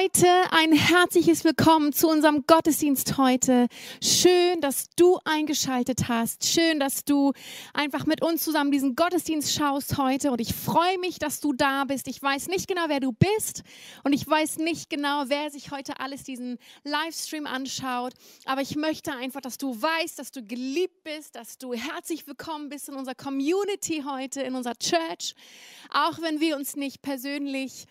Leute, ein herzliches Willkommen zu unserem Gottesdienst heute. Schön, dass du eingeschaltet hast. Schön, dass du einfach mit uns zusammen diesen Gottesdienst schaust heute. Und ich freue mich, dass du da bist. Ich weiß nicht genau, wer du bist. Und ich weiß nicht genau, wer sich heute alles diesen Livestream anschaut. Aber ich möchte einfach, dass du weißt, dass du geliebt bist, dass du herzlich willkommen bist in unserer Community heute, in unserer Church. Auch wenn wir uns nicht persönlich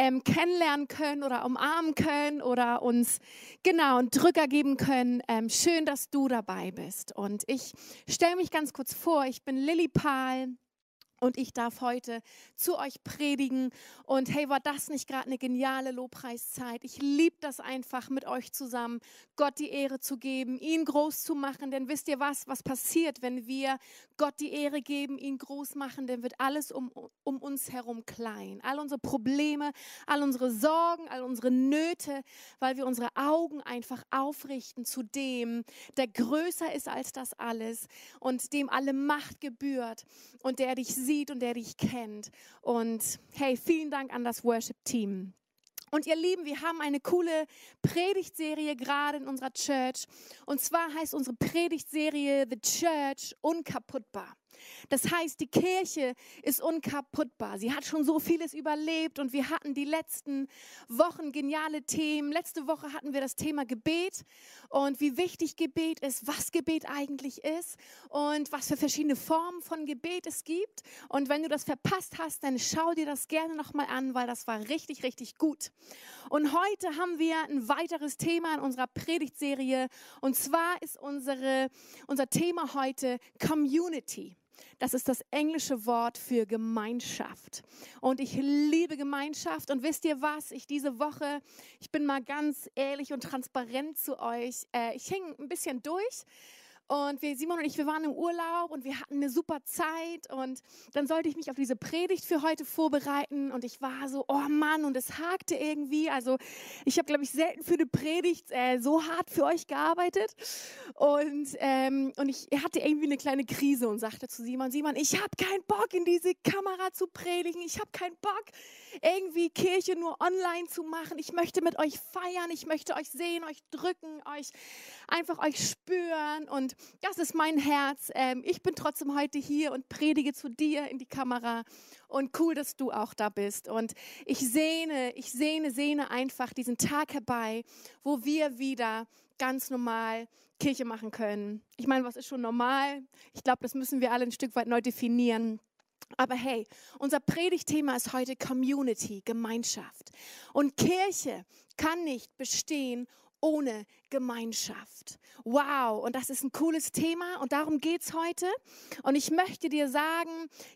ähm, kennenlernen können oder umarmen können oder uns genau einen Drücker geben können. Ähm, schön, dass du dabei bist. Und ich stelle mich ganz kurz vor, ich bin Lilly Pahl und ich darf heute zu euch predigen. Und hey, war das nicht gerade eine geniale Lobpreiszeit? Ich liebe das einfach, mit euch zusammen Gott die Ehre zu geben, ihn groß zu machen. Denn wisst ihr was, was passiert, wenn wir Gott die Ehre geben, ihn groß machen? Dann wird alles um, um uns herum klein. All unsere Probleme, all unsere Sorgen, all unsere Nöte, weil wir unsere Augen einfach aufrichten zu dem, der größer ist als das alles und dem alle Macht gebührt und der dich sieht sieht und der dich kennt. Und hey, vielen Dank an das Worship-Team. Und ihr Lieben, wir haben eine coole Predigtserie gerade in unserer Church. Und zwar heißt unsere Predigtserie The Church unkaputtbar. Das heißt, die Kirche ist unkaputtbar. Sie hat schon so vieles überlebt und wir hatten die letzten Wochen geniale Themen. Letzte Woche hatten wir das Thema Gebet und wie wichtig Gebet ist, was Gebet eigentlich ist und was für verschiedene Formen von Gebet es gibt. Und wenn du das verpasst hast, dann schau dir das gerne nochmal an, weil das war richtig, richtig gut. Und heute haben wir ein weiteres Thema in unserer Predigtserie und zwar ist unsere, unser Thema heute Community. Das ist das englische Wort für Gemeinschaft. Und ich liebe Gemeinschaft. Und wisst ihr was? Ich diese Woche, ich bin mal ganz ehrlich und transparent zu euch. Äh, ich hing ein bisschen durch und wir, Simon und ich, wir waren im Urlaub und wir hatten eine super Zeit. Und dann sollte ich mich auf diese Predigt für heute vorbereiten. Und ich war so, oh Mann, und es hakte irgendwie. Also ich habe, glaube ich, selten für eine Predigt äh, so hart für euch gearbeitet. Und, ähm, und ich hatte irgendwie eine kleine Krise und sagte zu Simon, Simon, ich habe keinen Bock, in diese Kamera zu predigen. Ich habe keinen Bock, irgendwie Kirche nur online zu machen. Ich möchte mit euch feiern. Ich möchte euch sehen, euch drücken, euch einfach euch spüren. Und das ist mein Herz. Ähm, ich bin trotzdem heute hier und predige zu dir in die Kamera. Und cool, dass du auch da bist. Und ich sehne, ich sehne, sehne einfach diesen Tag herbei, wo wir wieder ganz normal Kirche machen können. Ich meine, was ist schon normal? Ich glaube, das müssen wir alle ein Stück weit neu definieren. Aber hey, unser Predigtthema ist heute Community, Gemeinschaft. Und Kirche kann nicht bestehen ohne Gemeinschaft. Wow, und das ist ein cooles Thema und darum geht es heute. Und ich möchte dir sagen,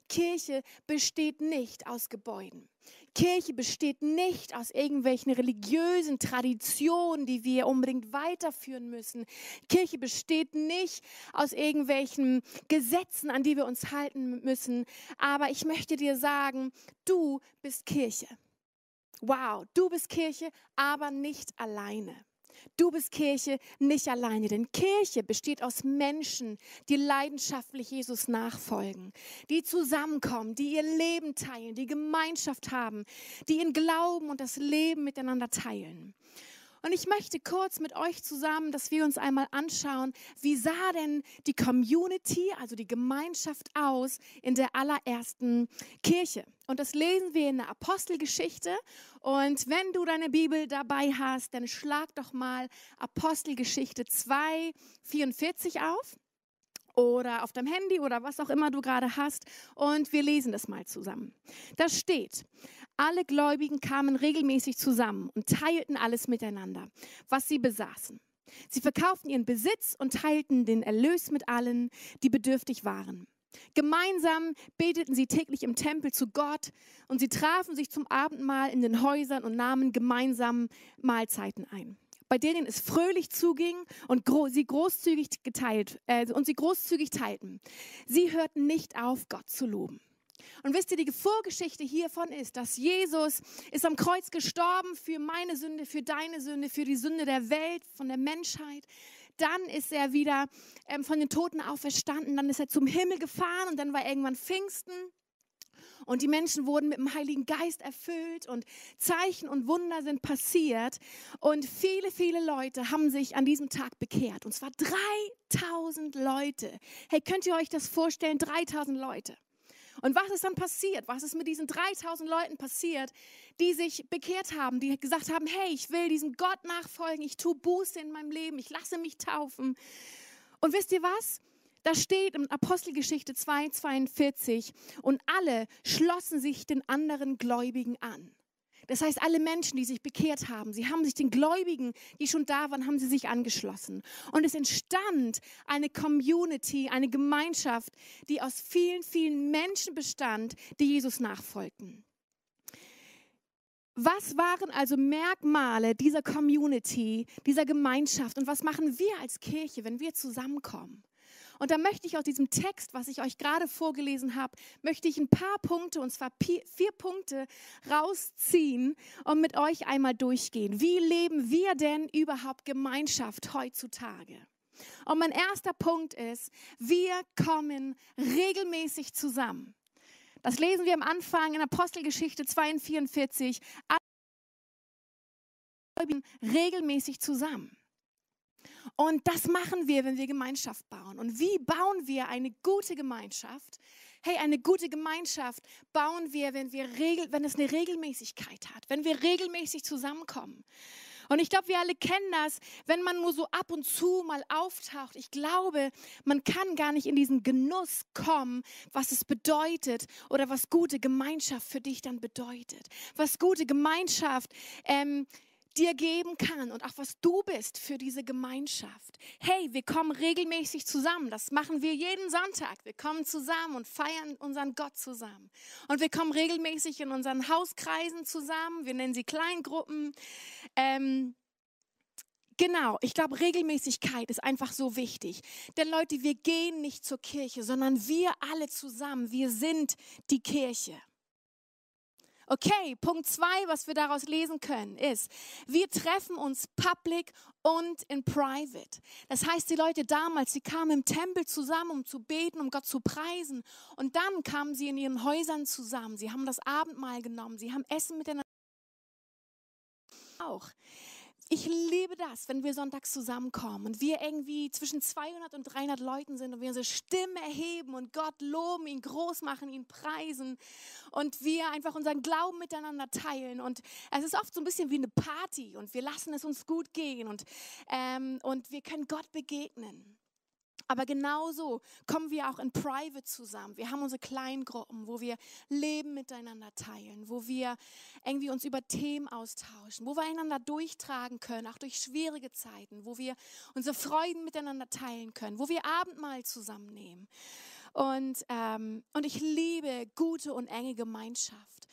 Kirche besteht nicht aus Gebäuden. Kirche besteht nicht aus irgendwelchen religiösen Traditionen, die wir unbedingt weiterführen müssen. Kirche besteht nicht aus irgendwelchen Gesetzen, an die wir uns halten müssen. Aber ich möchte dir sagen, du bist Kirche. Wow, du bist Kirche, aber nicht alleine. Du bist Kirche nicht alleine, denn Kirche besteht aus Menschen, die leidenschaftlich Jesus nachfolgen, die zusammenkommen, die ihr Leben teilen, die Gemeinschaft haben, die in Glauben und das Leben miteinander teilen. Und ich möchte kurz mit euch zusammen, dass wir uns einmal anschauen, wie sah denn die Community, also die Gemeinschaft aus in der allerersten Kirche. Und das lesen wir in der Apostelgeschichte. Und wenn du deine Bibel dabei hast, dann schlag doch mal Apostelgeschichte 2, 44 auf oder auf deinem Handy oder was auch immer du gerade hast. Und wir lesen das mal zusammen. Da steht, alle Gläubigen kamen regelmäßig zusammen und teilten alles miteinander, was sie besaßen. Sie verkauften ihren Besitz und teilten den Erlös mit allen, die bedürftig waren. Gemeinsam beteten sie täglich im Tempel zu Gott und sie trafen sich zum Abendmahl in den Häusern und nahmen gemeinsam Mahlzeiten ein, bei denen es fröhlich zuging und gro sie großzügig geteilt äh, und sie großzügig teilten. Sie hörten nicht auf, Gott zu loben. Und wisst ihr, die Vorgeschichte hiervon ist, dass Jesus ist am Kreuz gestorben für meine Sünde, für deine Sünde, für die Sünde der Welt, von der Menschheit. Dann ist er wieder ähm, von den Toten auferstanden, dann ist er zum Himmel gefahren und dann war irgendwann Pfingsten. Und die Menschen wurden mit dem Heiligen Geist erfüllt und Zeichen und Wunder sind passiert. Und viele, viele Leute haben sich an diesem Tag bekehrt. Und zwar 3000 Leute. Hey, könnt ihr euch das vorstellen? 3000 Leute. Und was ist dann passiert? Was ist mit diesen 3000 Leuten passiert, die sich bekehrt haben, die gesagt haben, hey, ich will diesem Gott nachfolgen, ich tue Buße in meinem Leben, ich lasse mich taufen. Und wisst ihr was? Da steht in Apostelgeschichte 2, 42, und alle schlossen sich den anderen Gläubigen an. Das heißt, alle Menschen, die sich bekehrt haben, sie haben sich den Gläubigen, die schon da waren, haben sie sich angeschlossen. Und es entstand eine Community, eine Gemeinschaft, die aus vielen, vielen Menschen bestand, die Jesus nachfolgten. Was waren also Merkmale dieser Community, dieser Gemeinschaft und was machen wir als Kirche, wenn wir zusammenkommen? Und da möchte ich aus diesem Text, was ich euch gerade vorgelesen habe, möchte ich ein paar Punkte, und zwar vier Punkte, rausziehen und mit euch einmal durchgehen. Wie leben wir denn überhaupt Gemeinschaft heutzutage? Und mein erster Punkt ist, wir kommen regelmäßig zusammen. Das lesen wir am Anfang in Apostelgeschichte 42. Alle regelmäßig zusammen. Und das machen wir, wenn wir Gemeinschaft bauen. Und wie bauen wir eine gute Gemeinschaft? Hey, eine gute Gemeinschaft bauen wir, wenn, wir regel, wenn es eine Regelmäßigkeit hat, wenn wir regelmäßig zusammenkommen. Und ich glaube, wir alle kennen das, wenn man nur so ab und zu mal auftaucht. Ich glaube, man kann gar nicht in diesen Genuss kommen, was es bedeutet oder was gute Gemeinschaft für dich dann bedeutet. Was gute Gemeinschaft ähm, dir geben kann und auch was du bist für diese Gemeinschaft. Hey, wir kommen regelmäßig zusammen. Das machen wir jeden Sonntag. Wir kommen zusammen und feiern unseren Gott zusammen. Und wir kommen regelmäßig in unseren Hauskreisen zusammen. Wir nennen sie Kleingruppen. Ähm, Genau, ich glaube, Regelmäßigkeit ist einfach so wichtig. Denn Leute, wir gehen nicht zur Kirche, sondern wir alle zusammen, wir sind die Kirche. Okay, Punkt zwei, was wir daraus lesen können, ist, wir treffen uns public und in private. Das heißt, die Leute damals, sie kamen im Tempel zusammen, um zu beten, um Gott zu preisen. Und dann kamen sie in ihren Häusern zusammen. Sie haben das Abendmahl genommen. Sie haben Essen miteinander. Auch. Ich liebe das, wenn wir sonntags zusammenkommen und wir irgendwie zwischen 200 und 300 Leuten sind und wir unsere Stimme erheben und Gott loben, ihn groß machen, ihn preisen und wir einfach unseren Glauben miteinander teilen. Und es ist oft so ein bisschen wie eine Party und wir lassen es uns gut gehen und, ähm, und wir können Gott begegnen. Aber genauso kommen wir auch in Private zusammen. Wir haben unsere kleinen Gruppen, wo wir Leben miteinander teilen, wo wir irgendwie uns über Themen austauschen, wo wir einander durchtragen können, auch durch schwierige Zeiten, wo wir unsere Freuden miteinander teilen können, wo wir Abendmahl zusammennehmen. Und, ähm, und ich liebe gute und enge Gemeinschaft.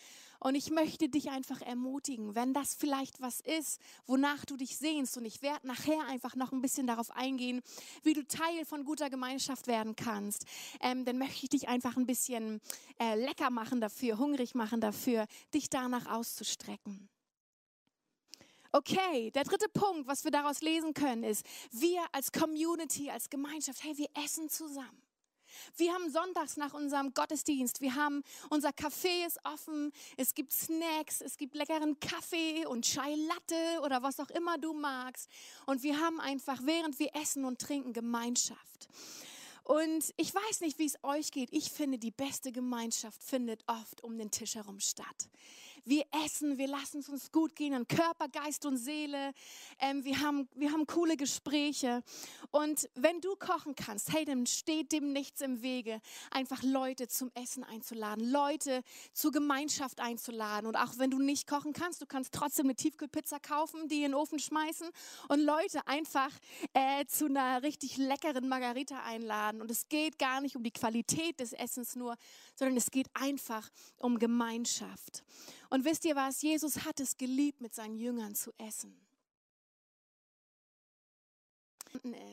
Und ich möchte dich einfach ermutigen, wenn das vielleicht was ist, wonach du dich sehnst. Und ich werde nachher einfach noch ein bisschen darauf eingehen, wie du Teil von guter Gemeinschaft werden kannst. Ähm, dann möchte ich dich einfach ein bisschen äh, lecker machen dafür, hungrig machen dafür, dich danach auszustrecken. Okay, der dritte Punkt, was wir daraus lesen können, ist, wir als Community, als Gemeinschaft, hey, wir essen zusammen. Wir haben sonntags nach unserem Gottesdienst, wir haben unser Café ist offen, es gibt Snacks, es gibt leckeren Kaffee und Chai Latte oder was auch immer du magst. Und wir haben einfach, während wir essen und trinken, Gemeinschaft. Und ich weiß nicht, wie es euch geht. Ich finde, die beste Gemeinschaft findet oft um den Tisch herum statt. Wir essen, wir lassen es uns gut gehen an Körper, Geist und Seele. Ähm, wir, haben, wir haben coole Gespräche. Und wenn du kochen kannst, hey, dann steht dem nichts im Wege, einfach Leute zum Essen einzuladen, Leute zur Gemeinschaft einzuladen. Und auch wenn du nicht kochen kannst, du kannst trotzdem eine Tiefkühlpizza kaufen, die in den Ofen schmeißen und Leute einfach äh, zu einer richtig leckeren Margarita einladen. Und es geht gar nicht um die Qualität des Essens nur, sondern es geht einfach um Gemeinschaft. Und wisst ihr was? Jesus hat es geliebt, mit seinen Jüngern zu essen.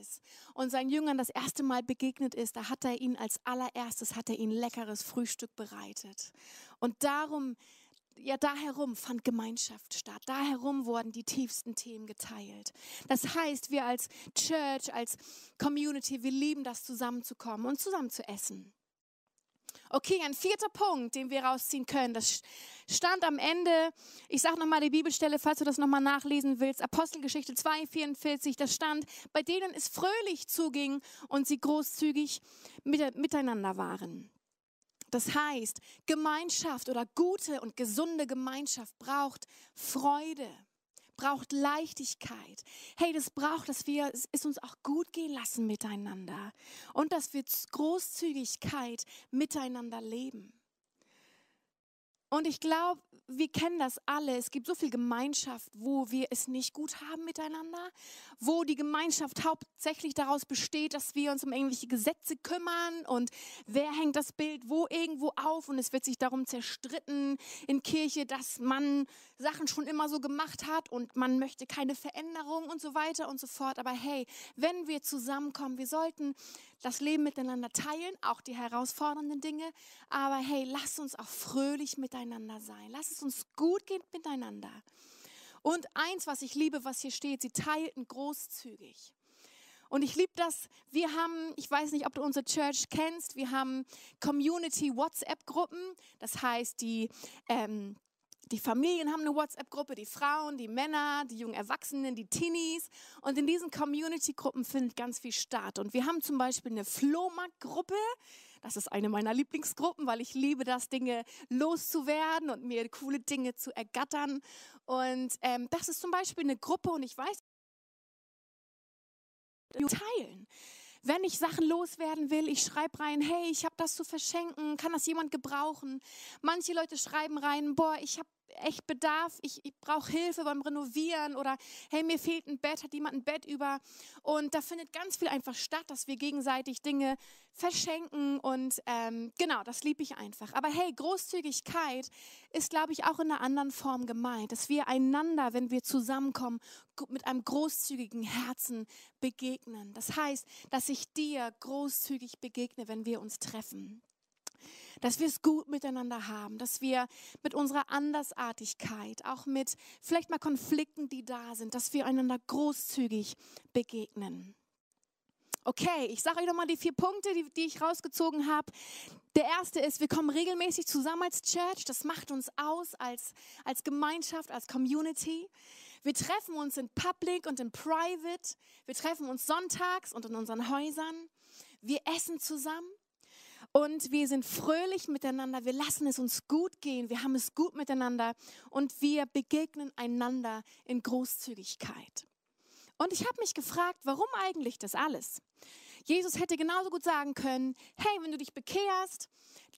Ist und seinen Jüngern das erste Mal begegnet ist, da hat er ihnen als allererstes hat er ihnen leckeres Frühstück bereitet. Und darum ja, da herum fand Gemeinschaft statt. Da herum wurden die tiefsten Themen geteilt. Das heißt, wir als Church, als Community, wir lieben das, zusammenzukommen und zusammen zu essen. Okay, ein vierter Punkt, den wir rausziehen können, das stand am Ende, ich sage nochmal die Bibelstelle, falls du das nochmal nachlesen willst, Apostelgeschichte 2, 44, das stand, bei denen es fröhlich zuging und sie großzügig miteinander waren. Das heißt, Gemeinschaft oder gute und gesunde Gemeinschaft braucht Freude, braucht Leichtigkeit. Hey, das braucht, dass wir es uns auch gut gehen lassen miteinander und dass wir Großzügigkeit miteinander leben. Und ich glaube, wir kennen das alle. Es gibt so viel Gemeinschaft, wo wir es nicht gut haben miteinander, wo die Gemeinschaft hauptsächlich daraus besteht, dass wir uns um irgendwelche Gesetze kümmern und wer hängt das Bild wo irgendwo auf und es wird sich darum zerstritten in Kirche, dass man Sachen schon immer so gemacht hat und man möchte keine Veränderung und so weiter und so fort. Aber hey, wenn wir zusammenkommen, wir sollten das Leben miteinander teilen, auch die herausfordernden Dinge. Aber hey, lass uns auch fröhlich miteinander sein. Lass es uns gut gehen miteinander. Und eins, was ich liebe, was hier steht, sie teilten großzügig. Und ich liebe das. Wir haben, ich weiß nicht, ob du unsere Church kennst, wir haben Community WhatsApp-Gruppen. Das heißt, die ähm, die Familien haben eine WhatsApp-Gruppe, die Frauen, die Männer, die jungen Erwachsenen, die Teenies. Und in diesen Community-Gruppen findet ganz viel statt. Und wir haben zum Beispiel eine Flohmarkt-Gruppe. Das ist eine meiner Lieblingsgruppen, weil ich liebe das, Dinge loszuwerden und mir coole Dinge zu ergattern. Und ähm, das ist zum Beispiel eine Gruppe und ich weiß, teilen. Wenn ich Sachen loswerden will, ich schreibe rein, hey, ich habe das zu verschenken, kann das jemand gebrauchen? Manche Leute schreiben rein, boah, ich habe echt Bedarf, ich, ich brauche Hilfe beim Renovieren oder hey, mir fehlt ein Bett, hat jemand ein Bett über? Und da findet ganz viel einfach statt, dass wir gegenseitig Dinge verschenken und ähm, genau, das liebe ich einfach. Aber hey, Großzügigkeit ist, glaube ich, auch in einer anderen Form gemeint, dass wir einander, wenn wir zusammenkommen, mit einem großzügigen Herzen begegnen. Das heißt, dass ich dir großzügig begegne, wenn wir uns treffen dass wir es gut miteinander haben, dass wir mit unserer Andersartigkeit, auch mit vielleicht mal Konflikten, die da sind, dass wir einander großzügig begegnen. Okay, ich sage euch nochmal die vier Punkte, die, die ich rausgezogen habe. Der erste ist, wir kommen regelmäßig zusammen als Church. Das macht uns aus als, als Gemeinschaft, als Community. Wir treffen uns in Public und in Private. Wir treffen uns sonntags und in unseren Häusern. Wir essen zusammen. Und wir sind fröhlich miteinander, wir lassen es uns gut gehen, wir haben es gut miteinander und wir begegnen einander in Großzügigkeit. Und ich habe mich gefragt, warum eigentlich das alles? Jesus hätte genauso gut sagen können, hey, wenn du dich bekehrst,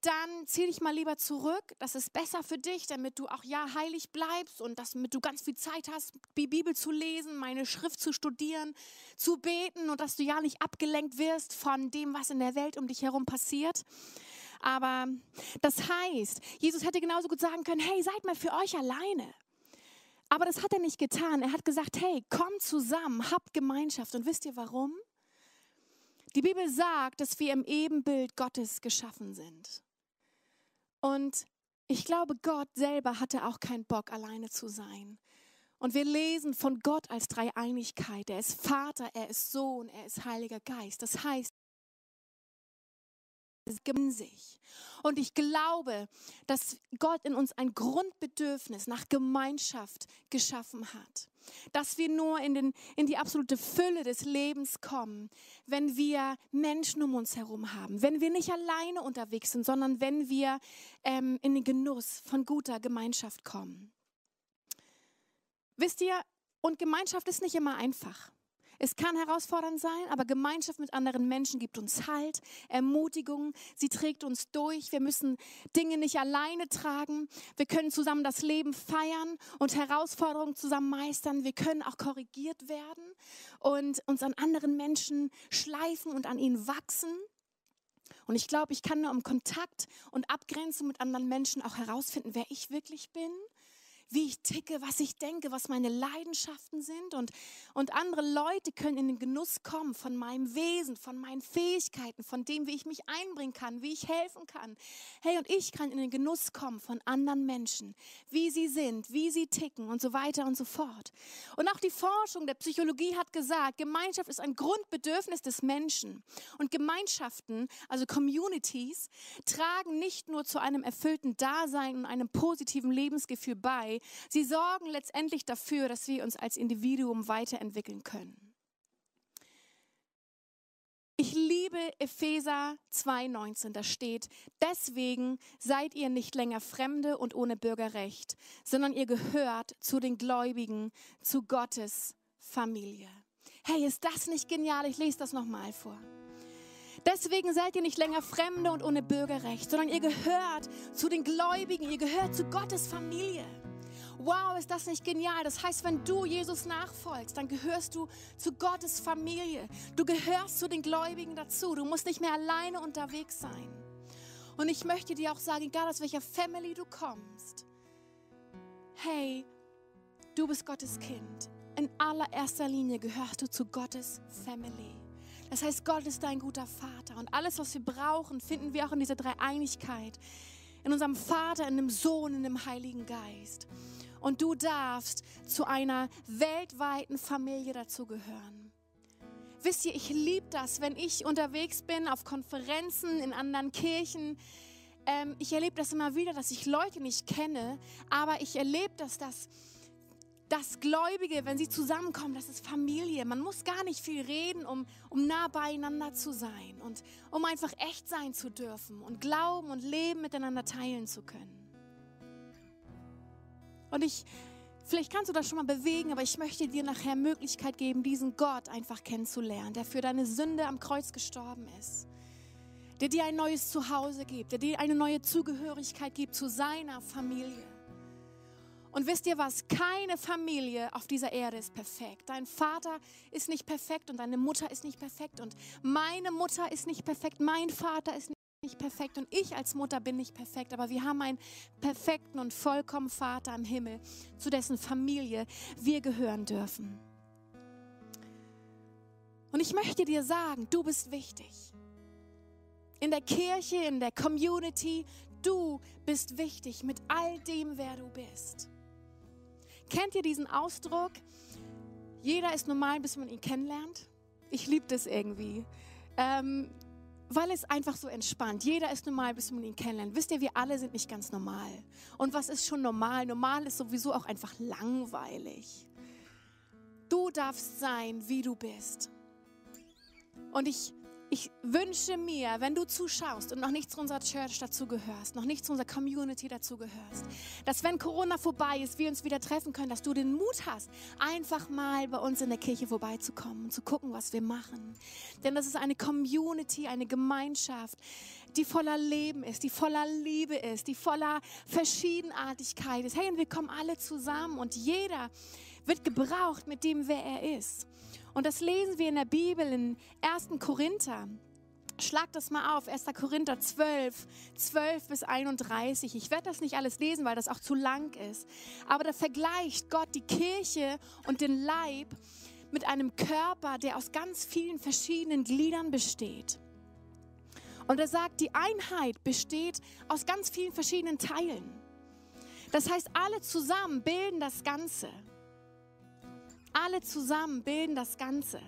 dann zieh dich mal lieber zurück. Das ist besser für dich, damit du auch ja heilig bleibst und damit du ganz viel Zeit hast, die Bibel zu lesen, meine Schrift zu studieren, zu beten und dass du ja nicht abgelenkt wirst von dem, was in der Welt um dich herum passiert. Aber das heißt, Jesus hätte genauso gut sagen können, hey, seid mal für euch alleine. Aber das hat er nicht getan. Er hat gesagt, hey, kommt zusammen, habt Gemeinschaft. Und wisst ihr warum? Die Bibel sagt, dass wir im Ebenbild Gottes geschaffen sind. Und ich glaube, Gott selber hatte auch keinen Bock, alleine zu sein. Und wir lesen von Gott als Dreieinigkeit. Er ist Vater, er ist Sohn, er ist Heiliger Geist. Das heißt, in sich. Und ich glaube, dass Gott in uns ein Grundbedürfnis nach Gemeinschaft geschaffen hat. Dass wir nur in, den, in die absolute Fülle des Lebens kommen, wenn wir Menschen um uns herum haben. Wenn wir nicht alleine unterwegs sind, sondern wenn wir ähm, in den Genuss von guter Gemeinschaft kommen. Wisst ihr, und Gemeinschaft ist nicht immer einfach. Es kann herausfordernd sein, aber Gemeinschaft mit anderen Menschen gibt uns Halt, Ermutigung, sie trägt uns durch. Wir müssen Dinge nicht alleine tragen. Wir können zusammen das Leben feiern und Herausforderungen zusammen meistern. Wir können auch korrigiert werden und uns an anderen Menschen schleifen und an ihnen wachsen. Und ich glaube, ich kann nur im Kontakt und Abgrenzung mit anderen Menschen auch herausfinden, wer ich wirklich bin wie ich ticke, was ich denke, was meine Leidenschaften sind. Und, und andere Leute können in den Genuss kommen von meinem Wesen, von meinen Fähigkeiten, von dem, wie ich mich einbringen kann, wie ich helfen kann. Hey, und ich kann in den Genuss kommen von anderen Menschen, wie sie sind, wie sie ticken und so weiter und so fort. Und auch die Forschung der Psychologie hat gesagt, Gemeinschaft ist ein Grundbedürfnis des Menschen. Und Gemeinschaften, also Communities, tragen nicht nur zu einem erfüllten Dasein und einem positiven Lebensgefühl bei, sie sorgen letztendlich dafür, dass wir uns als Individuum weiterentwickeln können. Ich liebe Epheser 2,19, da steht, deswegen seid ihr nicht länger Fremde und ohne Bürgerrecht, sondern ihr gehört zu den Gläubigen, zu Gottes Familie. Hey, ist das nicht genial? Ich lese das nochmal vor. Deswegen seid ihr nicht länger Fremde und ohne Bürgerrecht, sondern ihr gehört zu den Gläubigen, ihr gehört zu Gottes Familie. Wow, ist das nicht genial? Das heißt, wenn du Jesus nachfolgst, dann gehörst du zu Gottes Familie. Du gehörst zu den Gläubigen dazu. Du musst nicht mehr alleine unterwegs sein. Und ich möchte dir auch sagen, egal aus welcher Family du kommst, hey, du bist Gottes Kind. In allererster Linie gehörst du zu Gottes Family. Das heißt, Gott ist dein guter Vater. Und alles, was wir brauchen, finden wir auch in dieser Dreieinigkeit. In unserem Vater, in dem Sohn, in dem Heiligen Geist. Und du darfst zu einer weltweiten Familie dazugehören. Wisst ihr, ich liebe das, wenn ich unterwegs bin auf Konferenzen, in anderen Kirchen. Ähm, ich erlebe das immer wieder, dass ich Leute nicht kenne, aber ich erlebe das, dass dass Gläubige, wenn sie zusammenkommen, das ist Familie. Man muss gar nicht viel reden, um, um nah beieinander zu sein und um einfach echt sein zu dürfen und Glauben und Leben miteinander teilen zu können. Und ich, vielleicht kannst du das schon mal bewegen, aber ich möchte dir nachher Möglichkeit geben, diesen Gott einfach kennenzulernen, der für deine Sünde am Kreuz gestorben ist. Der dir ein neues Zuhause gibt, der dir eine neue Zugehörigkeit gibt zu seiner Familie. Und wisst ihr was? Keine Familie auf dieser Erde ist perfekt. Dein Vater ist nicht perfekt und deine Mutter ist nicht perfekt und meine Mutter ist nicht perfekt, mein Vater ist nicht perfekt und ich als Mutter bin nicht perfekt, aber wir haben einen perfekten und vollkommen Vater im Himmel, zu dessen Familie wir gehören dürfen. Und ich möchte dir sagen, du bist wichtig. In der Kirche, in der Community, du bist wichtig mit all dem, wer du bist. Kennt ihr diesen Ausdruck? Jeder ist normal, bis man ihn kennenlernt. Ich liebe das irgendwie. Ähm, weil es einfach so entspannt. Jeder ist normal, bis man ihn kennenlernt. Wisst ihr, wir alle sind nicht ganz normal. Und was ist schon normal? Normal ist sowieso auch einfach langweilig. Du darfst sein, wie du bist. Und ich ich wünsche mir, wenn du zuschaust und noch nicht zu unserer Church dazugehörst, noch nicht zu unserer Community dazugehörst, dass wenn Corona vorbei ist, wir uns wieder treffen können, dass du den Mut hast, einfach mal bei uns in der Kirche vorbeizukommen und zu gucken, was wir machen. Denn das ist eine Community, eine Gemeinschaft, die voller Leben ist, die voller Liebe ist, die voller Verschiedenartigkeit ist. Hey, und wir kommen alle zusammen und jeder wird gebraucht mit dem, wer er ist. Und das lesen wir in der Bibel in 1. Korinther. Schlag das mal auf, 1. Korinther 12, 12 bis 31. Ich werde das nicht alles lesen, weil das auch zu lang ist. Aber da vergleicht Gott die Kirche und den Leib mit einem Körper, der aus ganz vielen verschiedenen Gliedern besteht. Und er sagt, die Einheit besteht aus ganz vielen verschiedenen Teilen. Das heißt, alle zusammen bilden das Ganze. Alle zusammen bilden das Ganze.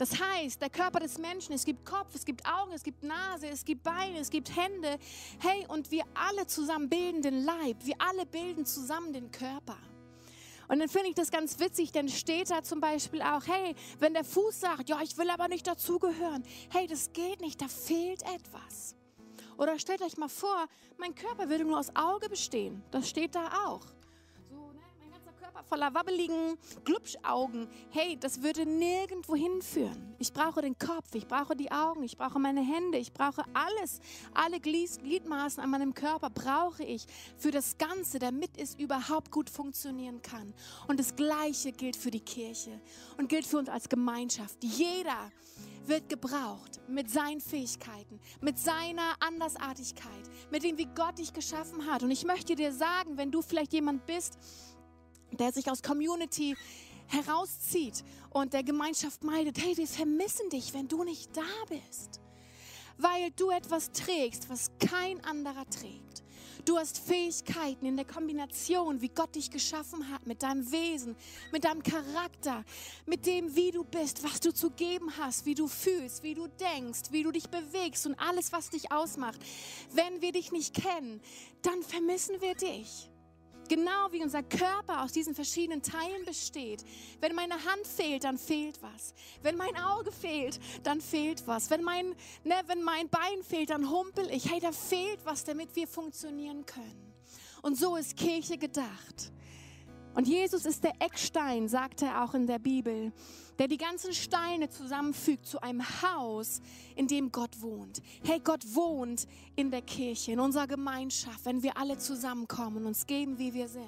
Das heißt, der Körper des Menschen, es gibt Kopf, es gibt Augen, es gibt Nase, es gibt Beine, es gibt Hände. Hey, und wir alle zusammen bilden den Leib. Wir alle bilden zusammen den Körper. Und dann finde ich das ganz witzig, denn steht da zum Beispiel auch, hey, wenn der Fuß sagt, ja, ich will aber nicht dazugehören, hey, das geht nicht, da fehlt etwas. Oder stellt euch mal vor, mein Körper würde nur aus Auge bestehen. Das steht da auch voller wabbeligen Glubschaugen. Hey, das würde nirgendwo hinführen. Ich brauche den Kopf, ich brauche die Augen, ich brauche meine Hände, ich brauche alles. Alle Gliedmaßen an meinem Körper brauche ich für das Ganze, damit es überhaupt gut funktionieren kann. Und das Gleiche gilt für die Kirche und gilt für uns als Gemeinschaft. Jeder wird gebraucht mit seinen Fähigkeiten, mit seiner Andersartigkeit, mit dem, wie Gott dich geschaffen hat. Und ich möchte dir sagen, wenn du vielleicht jemand bist, der sich aus Community herauszieht und der Gemeinschaft meidet, hey, wir vermissen dich, wenn du nicht da bist, weil du etwas trägst, was kein anderer trägt. Du hast Fähigkeiten in der Kombination, wie Gott dich geschaffen hat, mit deinem Wesen, mit deinem Charakter, mit dem, wie du bist, was du zu geben hast, wie du fühlst, wie du denkst, wie du dich bewegst und alles, was dich ausmacht. Wenn wir dich nicht kennen, dann vermissen wir dich. Genau wie unser Körper aus diesen verschiedenen Teilen besteht. Wenn meine Hand fehlt, dann fehlt was. Wenn mein Auge fehlt, dann fehlt was. Wenn mein, ne, wenn mein Bein fehlt, dann humpel ich. Hey, da fehlt was, damit wir funktionieren können. Und so ist Kirche gedacht. Und Jesus ist der Eckstein, sagt er auch in der Bibel, der die ganzen Steine zusammenfügt zu einem Haus, in dem Gott wohnt. Hey, Gott wohnt in der Kirche, in unserer Gemeinschaft, wenn wir alle zusammenkommen und uns geben, wie wir sind.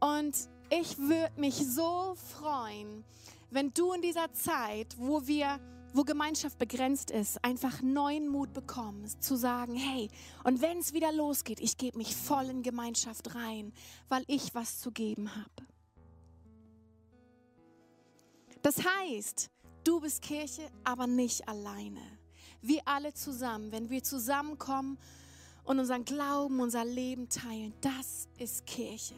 Und ich würde mich so freuen, wenn du in dieser Zeit, wo wir wo Gemeinschaft begrenzt ist, einfach neuen Mut bekommst, zu sagen, hey, und wenn es wieder losgeht, ich gebe mich voll in Gemeinschaft rein, weil ich was zu geben habe. Das heißt, du bist Kirche, aber nicht alleine. Wir alle zusammen, wenn wir zusammenkommen und unseren Glauben, unser Leben teilen, das ist Kirche.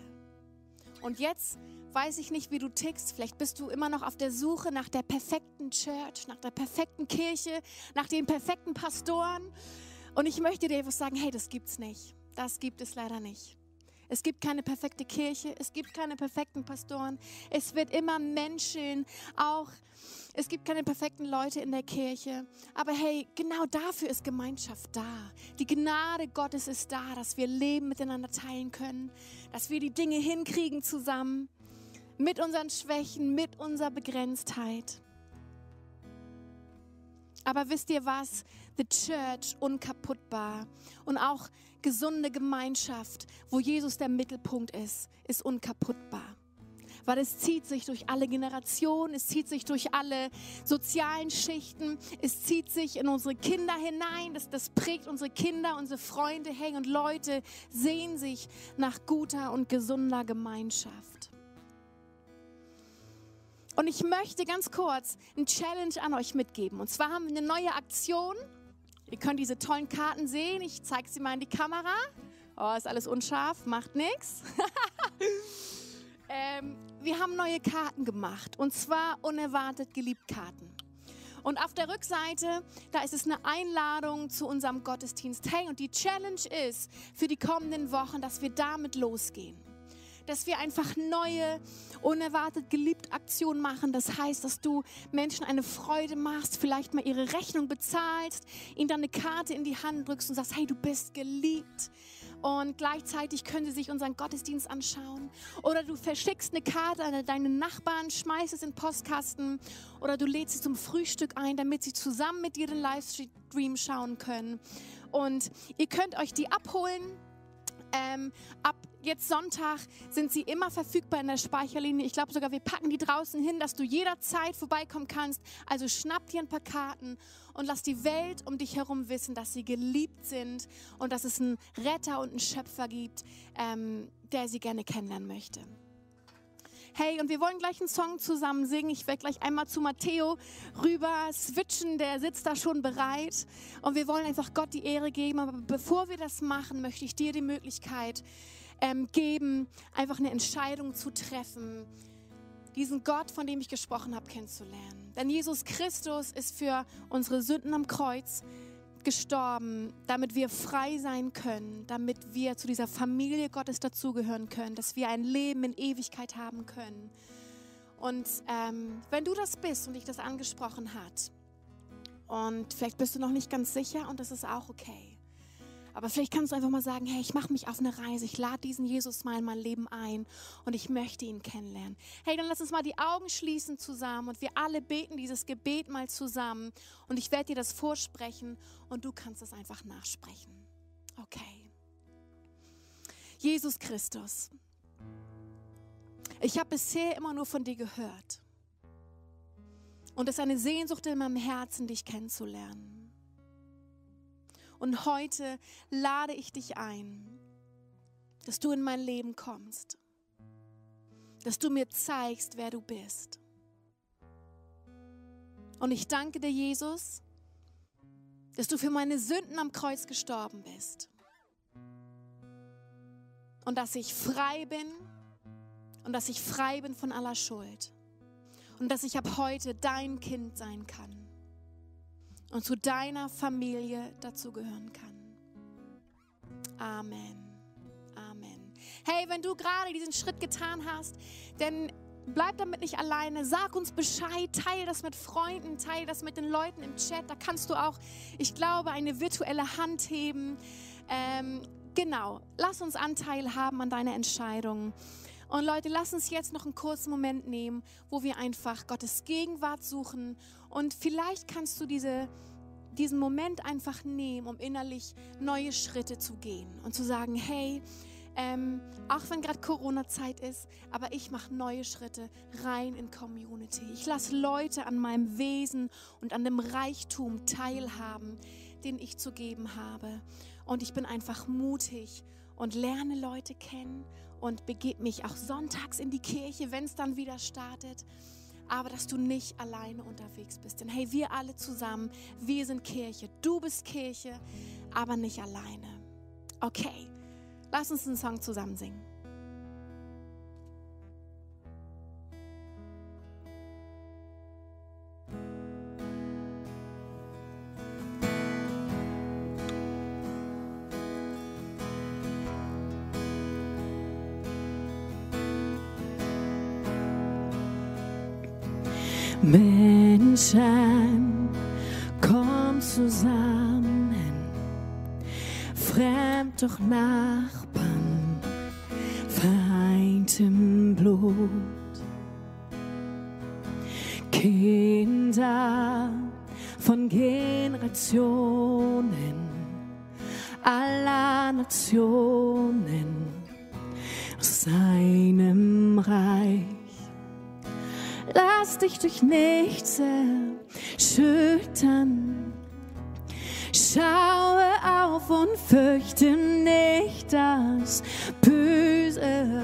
Und jetzt weiß ich nicht, wie du tickst. Vielleicht bist du immer noch auf der Suche nach der perfekten Church, nach der perfekten Kirche, nach den perfekten Pastoren. Und ich möchte dir etwas sagen, hey, das gibt's nicht. Das gibt es leider nicht. Es gibt keine perfekte Kirche, es gibt keine perfekten Pastoren. Es wird immer Menschen auch, es gibt keine perfekten Leute in der Kirche. Aber hey, genau dafür ist Gemeinschaft da. Die Gnade Gottes ist da, dass wir Leben miteinander teilen können, dass wir die Dinge hinkriegen zusammen mit unseren Schwächen, mit unserer Begrenztheit. Aber wisst ihr was? The Church unkaputtbar und auch gesunde Gemeinschaft, wo Jesus der Mittelpunkt ist, ist unkaputtbar. Weil es zieht sich durch alle Generationen, es zieht sich durch alle sozialen Schichten, es zieht sich in unsere Kinder hinein, das, das prägt unsere Kinder, unsere Freunde, hey, und Leute sehen sich nach guter und gesunder Gemeinschaft. Und ich möchte ganz kurz ein Challenge an euch mitgeben. Und zwar haben wir eine neue Aktion. Ihr könnt diese tollen Karten sehen. Ich zeige sie mal in die Kamera. Oh, ist alles unscharf, macht nichts. ähm, wir haben neue Karten gemacht. Und zwar unerwartet geliebt Karten. Und auf der Rückseite, da ist es eine Einladung zu unserem Gottesdienst. Hey, und die Challenge ist für die kommenden Wochen, dass wir damit losgehen dass wir einfach neue, unerwartet geliebt Aktionen machen. Das heißt, dass du Menschen eine Freude machst, vielleicht mal ihre Rechnung bezahlst, ihnen dann eine Karte in die Hand drückst und sagst, hey, du bist geliebt. Und gleichzeitig können sie sich unseren Gottesdienst anschauen. Oder du verschickst eine Karte an deine Nachbarn, schmeißt es in den Postkasten. Oder du lädst sie zum Frühstück ein, damit sie zusammen mit dir den Livestream schauen können. Und ihr könnt euch die abholen. Ähm, ab jetzt Sonntag sind sie immer verfügbar in der Speicherlinie. Ich glaube sogar, wir packen die draußen hin, dass du jederzeit vorbeikommen kannst. Also schnapp dir ein paar Karten und lass die Welt um dich herum wissen, dass sie geliebt sind und dass es einen Retter und einen Schöpfer gibt, ähm, der sie gerne kennenlernen möchte. Hey, und wir wollen gleich einen Song zusammen singen. Ich werde gleich einmal zu Matteo rüber switchen, der sitzt da schon bereit. Und wir wollen einfach Gott die Ehre geben. Aber bevor wir das machen, möchte ich dir die Möglichkeit ähm, geben, einfach eine Entscheidung zu treffen, diesen Gott, von dem ich gesprochen habe, kennenzulernen. Denn Jesus Christus ist für unsere Sünden am Kreuz gestorben, damit wir frei sein können, damit wir zu dieser Familie Gottes dazugehören können, dass wir ein Leben in Ewigkeit haben können. Und ähm, wenn du das bist und dich das angesprochen hat, und vielleicht bist du noch nicht ganz sicher und das ist auch okay. Aber vielleicht kannst du einfach mal sagen, hey, ich mache mich auf eine Reise, ich lade diesen Jesus mal in mein Leben ein und ich möchte ihn kennenlernen. Hey, dann lass uns mal die Augen schließen zusammen und wir alle beten dieses Gebet mal zusammen und ich werde dir das vorsprechen und du kannst es einfach nachsprechen. Okay. Jesus Christus, ich habe bisher immer nur von dir gehört. Und es ist eine Sehnsucht in meinem Herzen, dich kennenzulernen. Und heute lade ich dich ein, dass du in mein Leben kommst, dass du mir zeigst, wer du bist. Und ich danke dir, Jesus, dass du für meine Sünden am Kreuz gestorben bist. Und dass ich frei bin und dass ich frei bin von aller Schuld. Und dass ich ab heute dein Kind sein kann und zu deiner Familie dazugehören kann. Amen. Amen. Hey, wenn du gerade diesen Schritt getan hast, dann bleib damit nicht alleine. Sag uns Bescheid, teile das mit Freunden, teile das mit den Leuten im Chat. Da kannst du auch, ich glaube, eine virtuelle Hand heben. Ähm, genau, lass uns Anteil haben an deiner Entscheidung. Und Leute, lass uns jetzt noch einen kurzen Moment nehmen, wo wir einfach Gottes Gegenwart suchen. Und vielleicht kannst du diese, diesen Moment einfach nehmen, um innerlich neue Schritte zu gehen und zu sagen, hey, ähm, auch wenn gerade Corona-Zeit ist, aber ich mache neue Schritte rein in Community. Ich lasse Leute an meinem Wesen und an dem Reichtum teilhaben, den ich zu geben habe. Und ich bin einfach mutig und lerne Leute kennen und begib mich auch sonntags in die Kirche, wenn es dann wieder startet. Aber dass du nicht alleine unterwegs bist. Denn hey, wir alle zusammen, wir sind Kirche. Du bist Kirche, aber nicht alleine. Okay, lass uns einen Song zusammen singen. Menschen kommen zusammen, fremd doch Nachbarn, vereint im Blut. Kinder von Generationen aller Nationen aus dich durch nichts erschüttern. Schaue auf und fürchte nicht das Böse.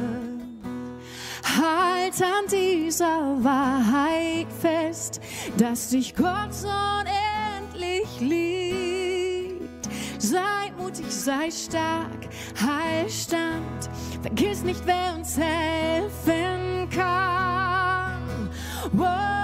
Halt an dieser Wahrheit fest, dass dich Gott so unendlich liebt. Sei mutig, sei stark, halt stand. Vergiss nicht, wer uns helfen kann. Whoa.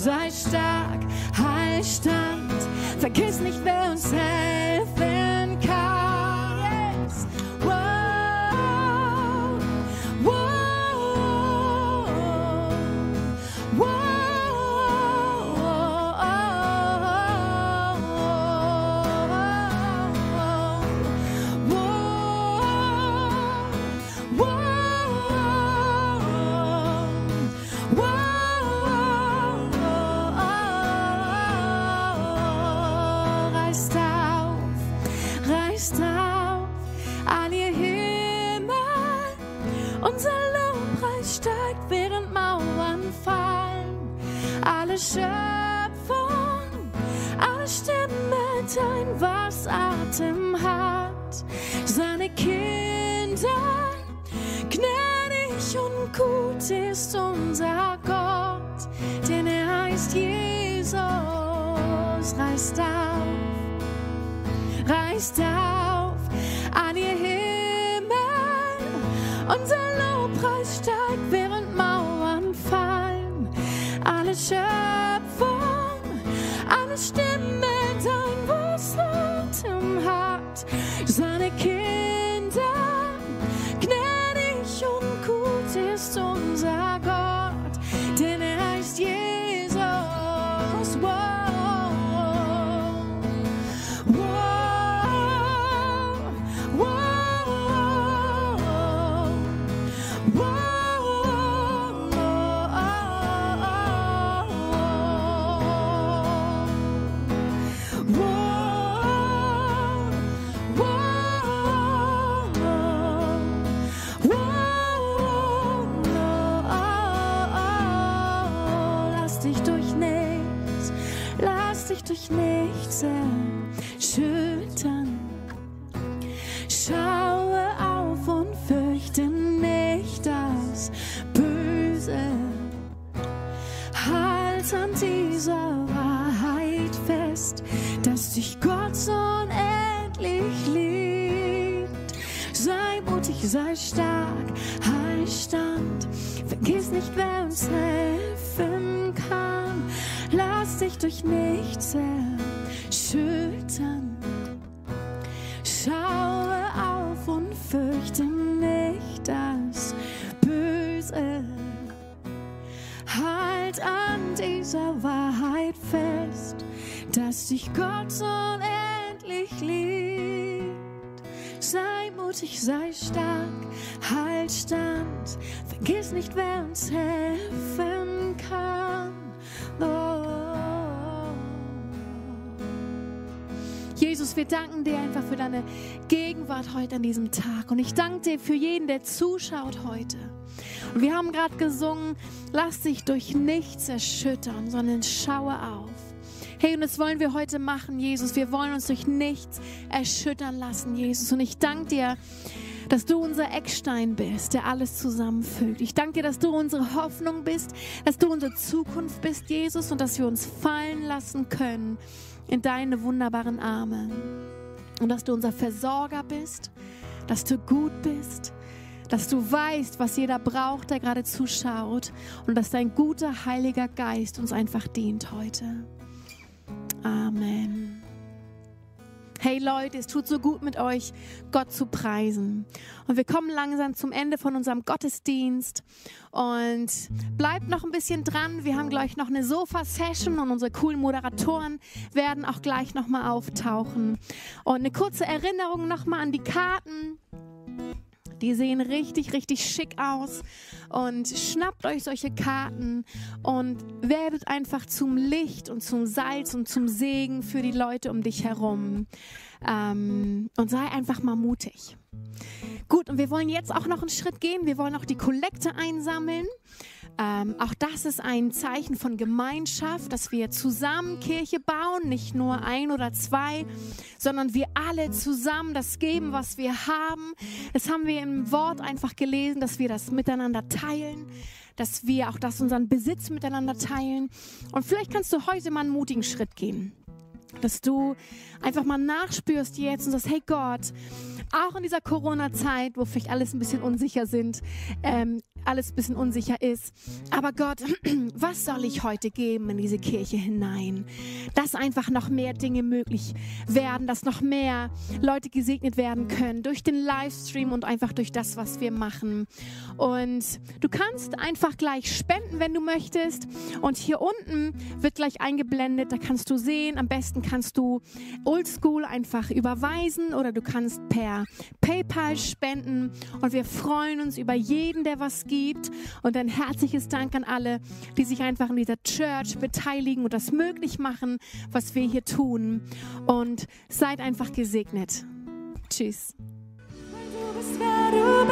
sei stark, Heilstand, vergiss nicht, wer uns hält. Seine Kinder, gnädig und gut ist unser Gott, denn er heißt Jesus. Reißt auf, reißt auf an ihr Himmel, unser Lobpreis steigt, während Mauern fallen. Alle Schöpfung, dich durch nichts erschüttern. Schaue auf und fürchte nicht das Böse. Halt an dieser Wahrheit fest, dass dich Gott so unendlich liebt. Sei mutig, sei stark, halt stand. Vergiss nicht, wer uns kann. Dich durch nichts erschüttern. Schaue auf und fürchte nicht das Böse. Halt an dieser Wahrheit fest, dass dich Gott unendlich liebt. Sei mutig, sei stark, halt stand. Vergiss nicht, wer uns helfen kann. Oh. Jesus, wir danken dir einfach für deine Gegenwart heute an diesem Tag. Und ich danke dir für jeden, der zuschaut heute. Und wir haben gerade gesungen, lass dich durch nichts erschüttern, sondern schaue auf. Hey, und das wollen wir heute machen, Jesus. Wir wollen uns durch nichts erschüttern lassen, Jesus. Und ich danke dir, dass du unser Eckstein bist, der alles zusammenfügt. Ich danke dir, dass du unsere Hoffnung bist, dass du unsere Zukunft bist, Jesus, und dass wir uns fallen lassen können in deine wunderbaren Arme. Und dass du unser Versorger bist, dass du gut bist, dass du weißt, was jeder braucht, der gerade zuschaut und dass dein guter Heiliger Geist uns einfach dient heute. Amen. Hey Leute, es tut so gut mit euch, Gott zu preisen. Und wir kommen langsam zum Ende von unserem Gottesdienst. Und bleibt noch ein bisschen dran. Wir haben gleich noch eine Sofa-Session und unsere coolen Moderatoren werden auch gleich nochmal auftauchen. Und eine kurze Erinnerung nochmal an die Karten. Die sehen richtig, richtig schick aus. Und schnappt euch solche Karten und werdet einfach zum Licht und zum Salz und zum Segen für die Leute um dich herum. Ähm, und sei einfach mal mutig. Gut, und wir wollen jetzt auch noch einen Schritt gehen. Wir wollen auch die Kollekte einsammeln. Ähm, auch das ist ein Zeichen von Gemeinschaft, dass wir zusammen Kirche bauen, nicht nur ein oder zwei, sondern wir alle zusammen das geben, was wir haben. Das haben wir im Wort einfach gelesen, dass wir das miteinander teilen, dass wir auch das unseren Besitz miteinander teilen. Und vielleicht kannst du heute mal einen mutigen Schritt gehen dass du einfach mal nachspürst jetzt und sagst, hey Gott, auch in dieser Corona-Zeit, wo vielleicht alles ein bisschen unsicher sind, ähm, alles ein bisschen unsicher ist, aber Gott, was soll ich heute geben in diese Kirche hinein? Dass einfach noch mehr Dinge möglich werden, dass noch mehr Leute gesegnet werden können durch den Livestream und einfach durch das, was wir machen. Und du kannst einfach gleich spenden, wenn du möchtest. Und hier unten wird gleich eingeblendet, da kannst du sehen, am besten kannst du oldschool einfach überweisen oder du kannst per PayPal spenden. Und wir freuen uns über jeden, der was gibt. Und ein herzliches Dank an alle, die sich einfach in dieser Church beteiligen und das möglich machen, was wir hier tun. Und seid einfach gesegnet. Tschüss. Du bist, wer du bist.